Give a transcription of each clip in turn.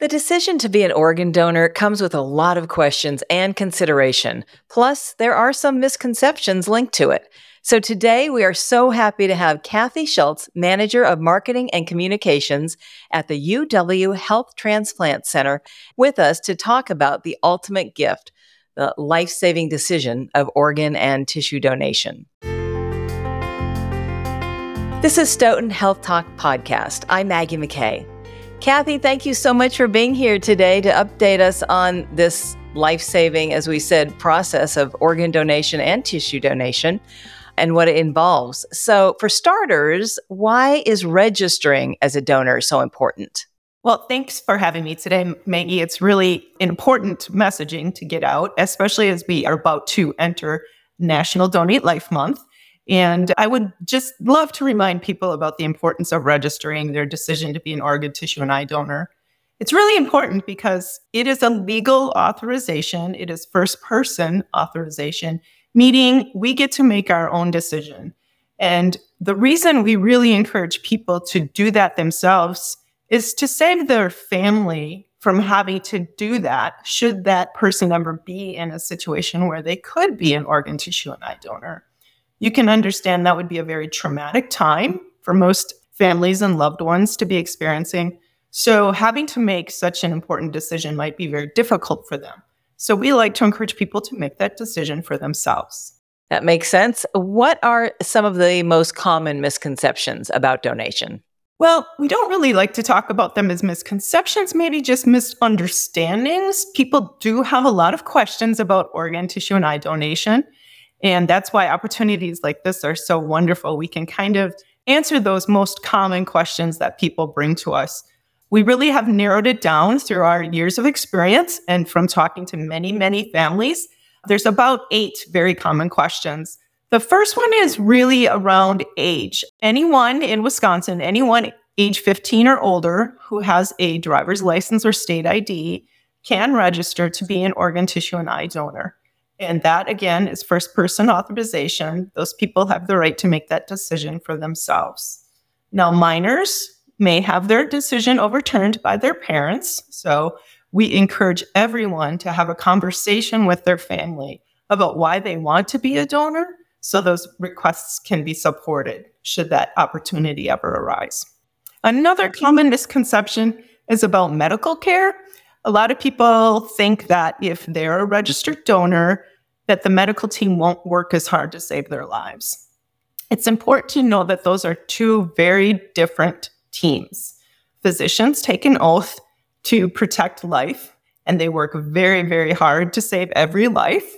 The decision to be an organ donor comes with a lot of questions and consideration. Plus, there are some misconceptions linked to it. So today we are so happy to have Kathy Schultz, Manager of Marketing and Communications at the UW Health Transplant Center, with us to talk about the ultimate gift, the life saving decision of organ and tissue donation. This is Stoughton Health Talk Podcast. I'm Maggie McKay. Kathy, thank you so much for being here today to update us on this life saving, as we said, process of organ donation and tissue donation and what it involves. So, for starters, why is registering as a donor so important? Well, thanks for having me today, Maggie. It's really important messaging to get out, especially as we are about to enter National Donate Life Month. And I would just love to remind people about the importance of registering their decision to be an organ, tissue, and eye donor. It's really important because it is a legal authorization, it is first person authorization, meaning we get to make our own decision. And the reason we really encourage people to do that themselves is to save their family from having to do that should that person ever be in a situation where they could be an organ, tissue, and eye donor you can understand that would be a very traumatic time for most families and loved ones to be experiencing. So, having to make such an important decision might be very difficult for them. So, we like to encourage people to make that decision for themselves. That makes sense. What are some of the most common misconceptions about donation? Well, we don't really like to talk about them as misconceptions, maybe just misunderstandings. People do have a lot of questions about organ, tissue, and eye donation. And that's why opportunities like this are so wonderful. We can kind of answer those most common questions that people bring to us. We really have narrowed it down through our years of experience and from talking to many, many families. There's about eight very common questions. The first one is really around age. Anyone in Wisconsin, anyone age 15 or older who has a driver's license or state ID can register to be an organ, tissue, and eye donor. And that, again, is first person authorization. Those people have the right to make that decision for themselves. Now, minors may have their decision overturned by their parents. So we encourage everyone to have a conversation with their family about why they want to be a donor so those requests can be supported should that opportunity ever arise. Another common misconception is about medical care. A lot of people think that if they're a registered donor, that the medical team won't work as hard to save their lives. It's important to know that those are two very different teams. Physicians take an oath to protect life, and they work very, very hard to save every life.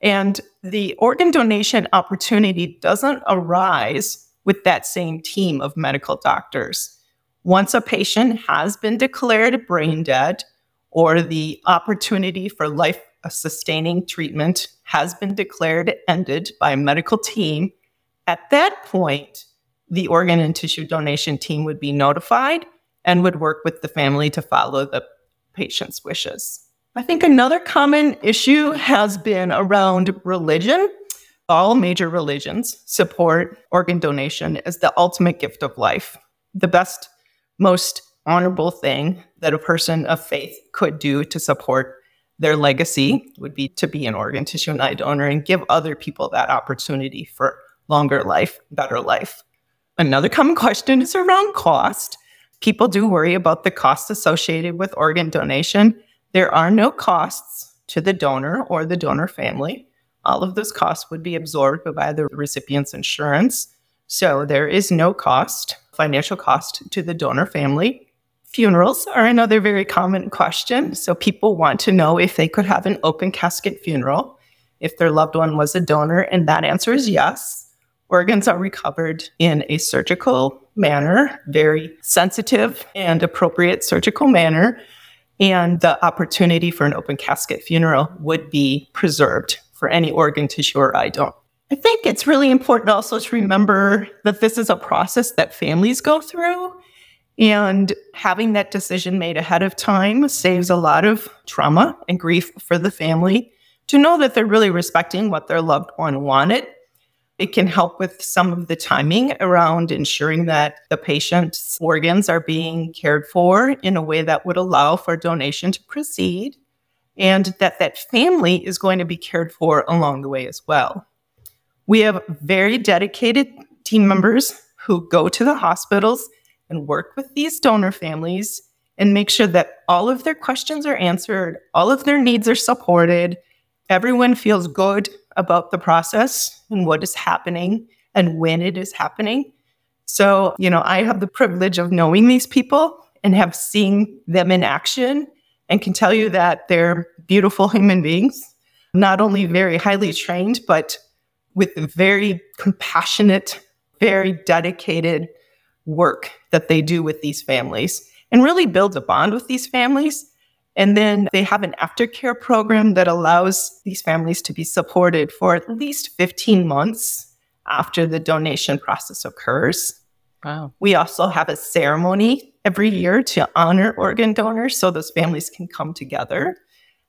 And the organ donation opportunity doesn't arise with that same team of medical doctors. Once a patient has been declared brain dead, or the opportunity for life sustaining treatment has been declared ended by a medical team, at that point, the organ and tissue donation team would be notified and would work with the family to follow the patient's wishes. I think another common issue has been around religion. All major religions support organ donation as the ultimate gift of life, the best, most honorable thing that a person of faith could do to support their legacy would be to be an organ tissue and eye donor and give other people that opportunity for longer life, better life. Another common question is around cost. People do worry about the costs associated with organ donation. There are no costs to the donor or the donor family. All of those costs would be absorbed by the recipient's insurance. So there is no cost, financial cost to the donor family. Funerals are another very common question. So people want to know if they could have an open casket funeral if their loved one was a donor, and that answer is yes. Organs are recovered in a surgical manner, very sensitive and appropriate surgical manner, and the opportunity for an open casket funeral would be preserved for any organ, tissue, or eye donor. I think it's really important also to remember that this is a process that families go through and having that decision made ahead of time saves a lot of trauma and grief for the family to know that they're really respecting what their loved one wanted. It can help with some of the timing around ensuring that the patient's organs are being cared for in a way that would allow for donation to proceed and that that family is going to be cared for along the way as well. We have very dedicated team members who go to the hospitals and work with these donor families and make sure that all of their questions are answered, all of their needs are supported, everyone feels good about the process and what is happening and when it is happening. So, you know, I have the privilege of knowing these people and have seen them in action and can tell you that they're beautiful human beings, not only very highly trained, but with very compassionate, very dedicated work that they do with these families and really build a bond with these families. And then they have an aftercare program that allows these families to be supported for at least 15 months after the donation process occurs. Wow. We also have a ceremony every year to honor organ donors so those families can come together.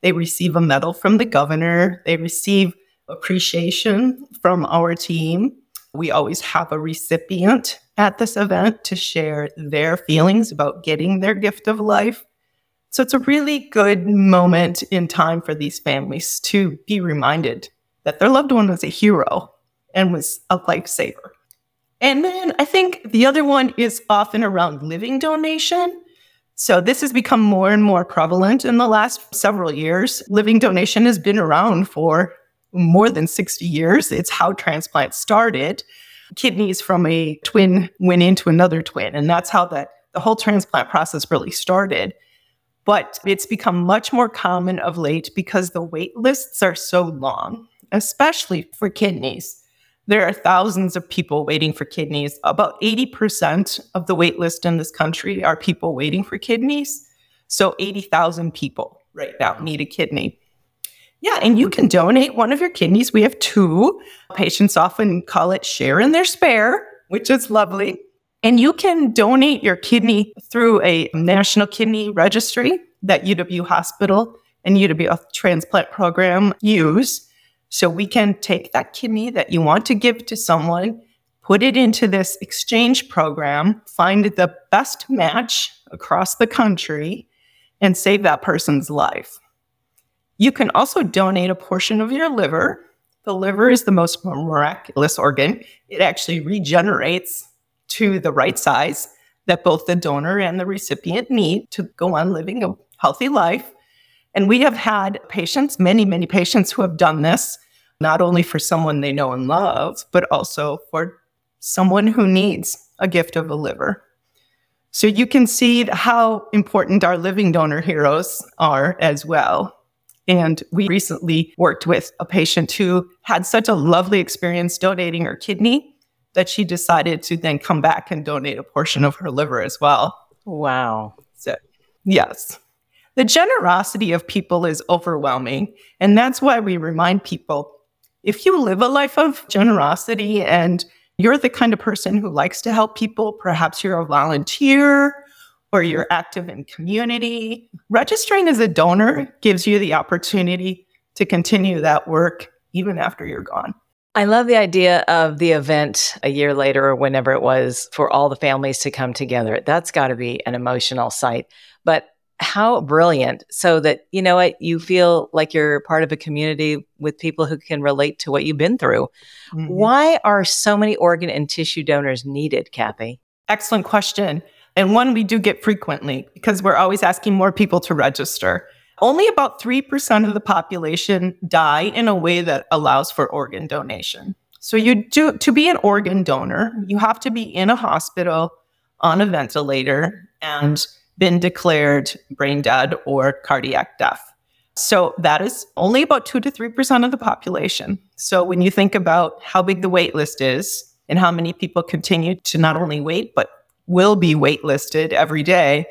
They receive a medal from the governor, they receive appreciation from our team. We always have a recipient at this event to share their feelings about getting their gift of life. So it's a really good moment in time for these families to be reminded that their loved one was a hero and was a lifesaver. And then I think the other one is often around living donation. So this has become more and more prevalent in the last several years. Living donation has been around for more than 60 years. It's how transplant started. Kidneys from a twin went into another twin, and that's how that the whole transplant process really started. But it's become much more common of late because the wait lists are so long, especially for kidneys. There are thousands of people waiting for kidneys. About 80% of the wait list in this country are people waiting for kidneys. So 80,000 people right now need a kidney. Yeah, and you can donate one of your kidneys. We have two. Patients often call it share in their spare, which is lovely. And you can donate your kidney through a national kidney registry that UW Hospital and UW Transplant Program use. So we can take that kidney that you want to give to someone, put it into this exchange program, find the best match across the country, and save that person's life. You can also donate a portion of your liver. The liver is the most miraculous organ. It actually regenerates to the right size that both the donor and the recipient need to go on living a healthy life. And we have had patients, many, many patients who have done this, not only for someone they know and love, but also for someone who needs a gift of a liver. So you can see how important our living donor heroes are as well. And we recently worked with a patient who had such a lovely experience donating her kidney that she decided to then come back and donate a portion of her liver as well. Wow. So, yes. The generosity of people is overwhelming. And that's why we remind people if you live a life of generosity and you're the kind of person who likes to help people, perhaps you're a volunteer or you're active in community, registering as a donor gives you the opportunity to continue that work even after you're gone. I love the idea of the event a year later or whenever it was for all the families to come together. That's got to be an emotional sight. But how brilliant so that you know what you feel like you're part of a community with people who can relate to what you've been through. Mm-hmm. Why are so many organ and tissue donors needed, Kathy? Excellent question and one we do get frequently because we're always asking more people to register. Only about 3% of the population die in a way that allows for organ donation. So you do to be an organ donor, you have to be in a hospital on a ventilator and been declared brain dead or cardiac death. So that is only about 2 to 3% of the population. So when you think about how big the wait list is and how many people continue to not only wait but will be waitlisted every day,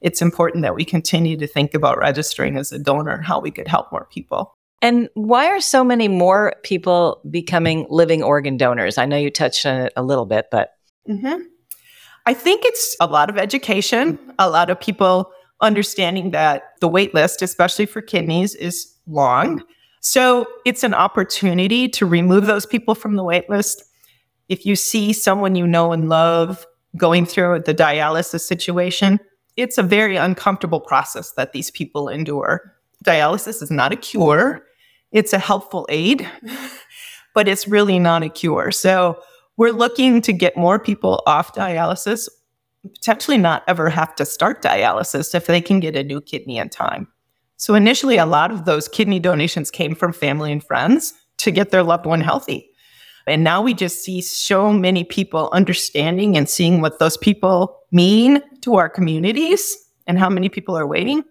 it's important that we continue to think about registering as a donor, and how we could help more people. And why are so many more people becoming living organ donors? I know you touched on it a little bit, but. Mm-hmm. I think it's a lot of education, a lot of people understanding that the wait list, especially for kidneys, is long. So it's an opportunity to remove those people from the wait list. If you see someone you know and love going through the dialysis situation, it's a very uncomfortable process that these people endure. Dialysis is not a cure, it's a helpful aid, but it's really not a cure. So we're looking to get more people off dialysis, potentially not ever have to start dialysis if they can get a new kidney in time. So initially, a lot of those kidney donations came from family and friends to get their loved one healthy. And now we just see so many people understanding and seeing what those people mean to our communities and how many people are waiting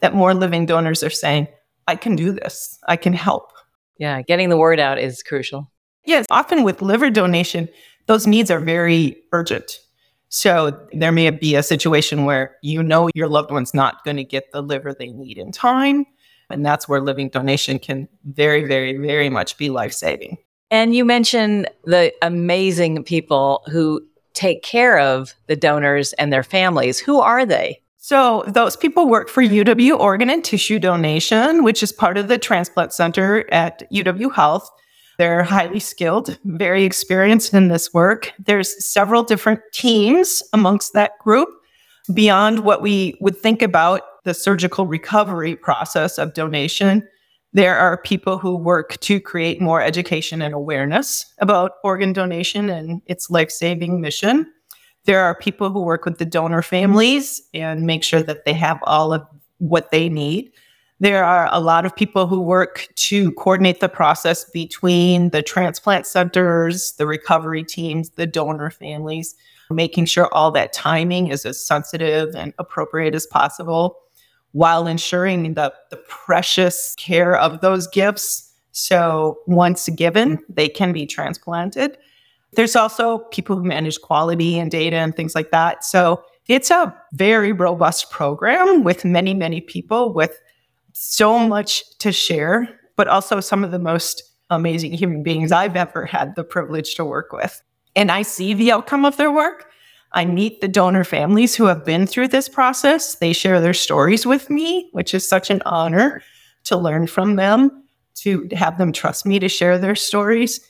that more living donors are saying, I can do this, I can help. Yeah, getting the word out is crucial. Yes, often with liver donation, those needs are very urgent. So there may be a situation where you know your loved one's not going to get the liver they need in time. And that's where living donation can very, very, very much be life saving. And you mentioned the amazing people who take care of the donors and their families. Who are they? So, those people work for UW Organ and Tissue Donation, which is part of the Transplant Center at UW Health. They're highly skilled, very experienced in this work. There's several different teams amongst that group beyond what we would think about the surgical recovery process of donation. There are people who work to create more education and awareness about organ donation and its life saving mission. There are people who work with the donor families and make sure that they have all of what they need. There are a lot of people who work to coordinate the process between the transplant centers, the recovery teams, the donor families, making sure all that timing is as sensitive and appropriate as possible while ensuring the, the precious care of those gifts. So once given, they can be transplanted. There's also people who manage quality and data and things like that. So it's a very robust program with many, many people with so much to share, but also some of the most amazing human beings I've ever had the privilege to work with. And I see the outcome of their work. I meet the donor families who have been through this process. They share their stories with me, which is such an honor to learn from them, to have them trust me to share their stories.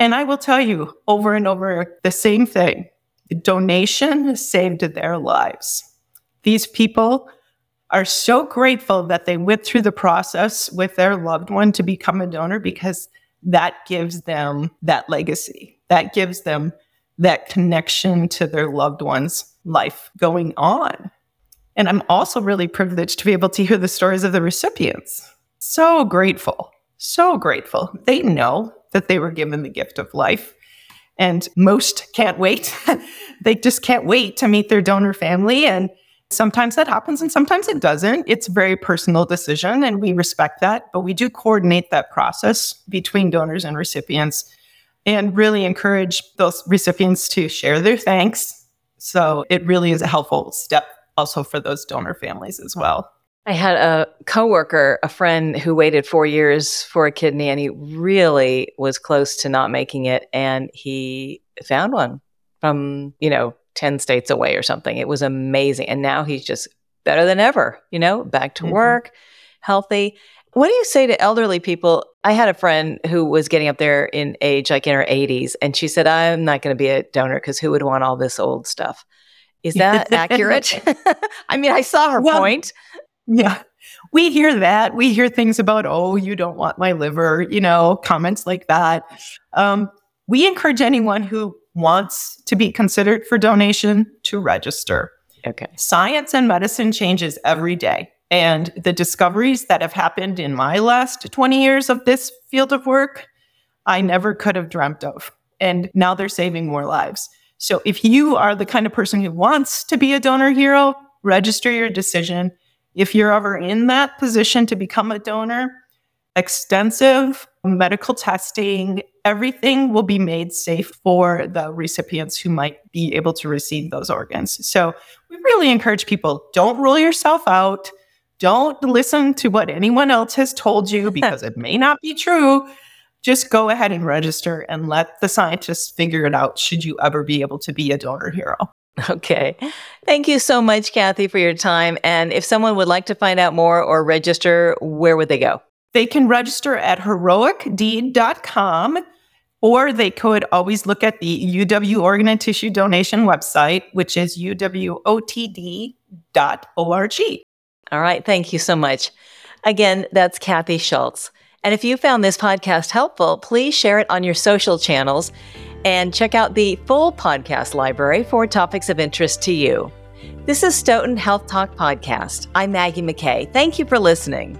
And I will tell you over and over the same thing the donation saved their lives. These people are so grateful that they went through the process with their loved one to become a donor because that gives them that legacy. That gives them that connection to their loved one's life going on. And I'm also really privileged to be able to hear the stories of the recipients. So grateful, so grateful. They know that they were given the gift of life. And most can't wait. they just can't wait to meet their donor family and Sometimes that happens and sometimes it doesn't. It's a very personal decision and we respect that, but we do coordinate that process between donors and recipients and really encourage those recipients to share their thanks. So it really is a helpful step also for those donor families as well. I had a coworker, a friend who waited 4 years for a kidney and he really was close to not making it and he found one from, you know, 10 states away or something. It was amazing. And now he's just better than ever, you know, back to mm-hmm. work, healthy. What do you say to elderly people? I had a friend who was getting up there in age, like in her 80s, and she said, I'm not going to be a donor because who would want all this old stuff? Is that accurate? I mean, I saw her well, point. Yeah. We hear that. We hear things about, oh, you don't want my liver, you know, comments like that. Um, we encourage anyone who wants to be considered for donation to register. Okay. Science and medicine changes every day. And the discoveries that have happened in my last 20 years of this field of work, I never could have dreamt of. And now they're saving more lives. So if you are the kind of person who wants to be a donor hero, register your decision. If you're ever in that position to become a donor, extensive medical testing, everything will be made safe for the recipients who might be able to receive those organs. So we really encourage people don't rule yourself out. Don't listen to what anyone else has told you because it may not be true. Just go ahead and register and let the scientists figure it out should you ever be able to be a donor hero. Okay. Thank you so much, Kathy, for your time. And if someone would like to find out more or register, where would they go? they can register at heroicdeed.com or they could always look at the UW Organ and Tissue Donation website, which is uwotd.org. All right. Thank you so much. Again, that's Kathy Schultz. And if you found this podcast helpful, please share it on your social channels and check out the full podcast library for topics of interest to you. This is Stoughton Health Talk Podcast. I'm Maggie McKay. Thank you for listening.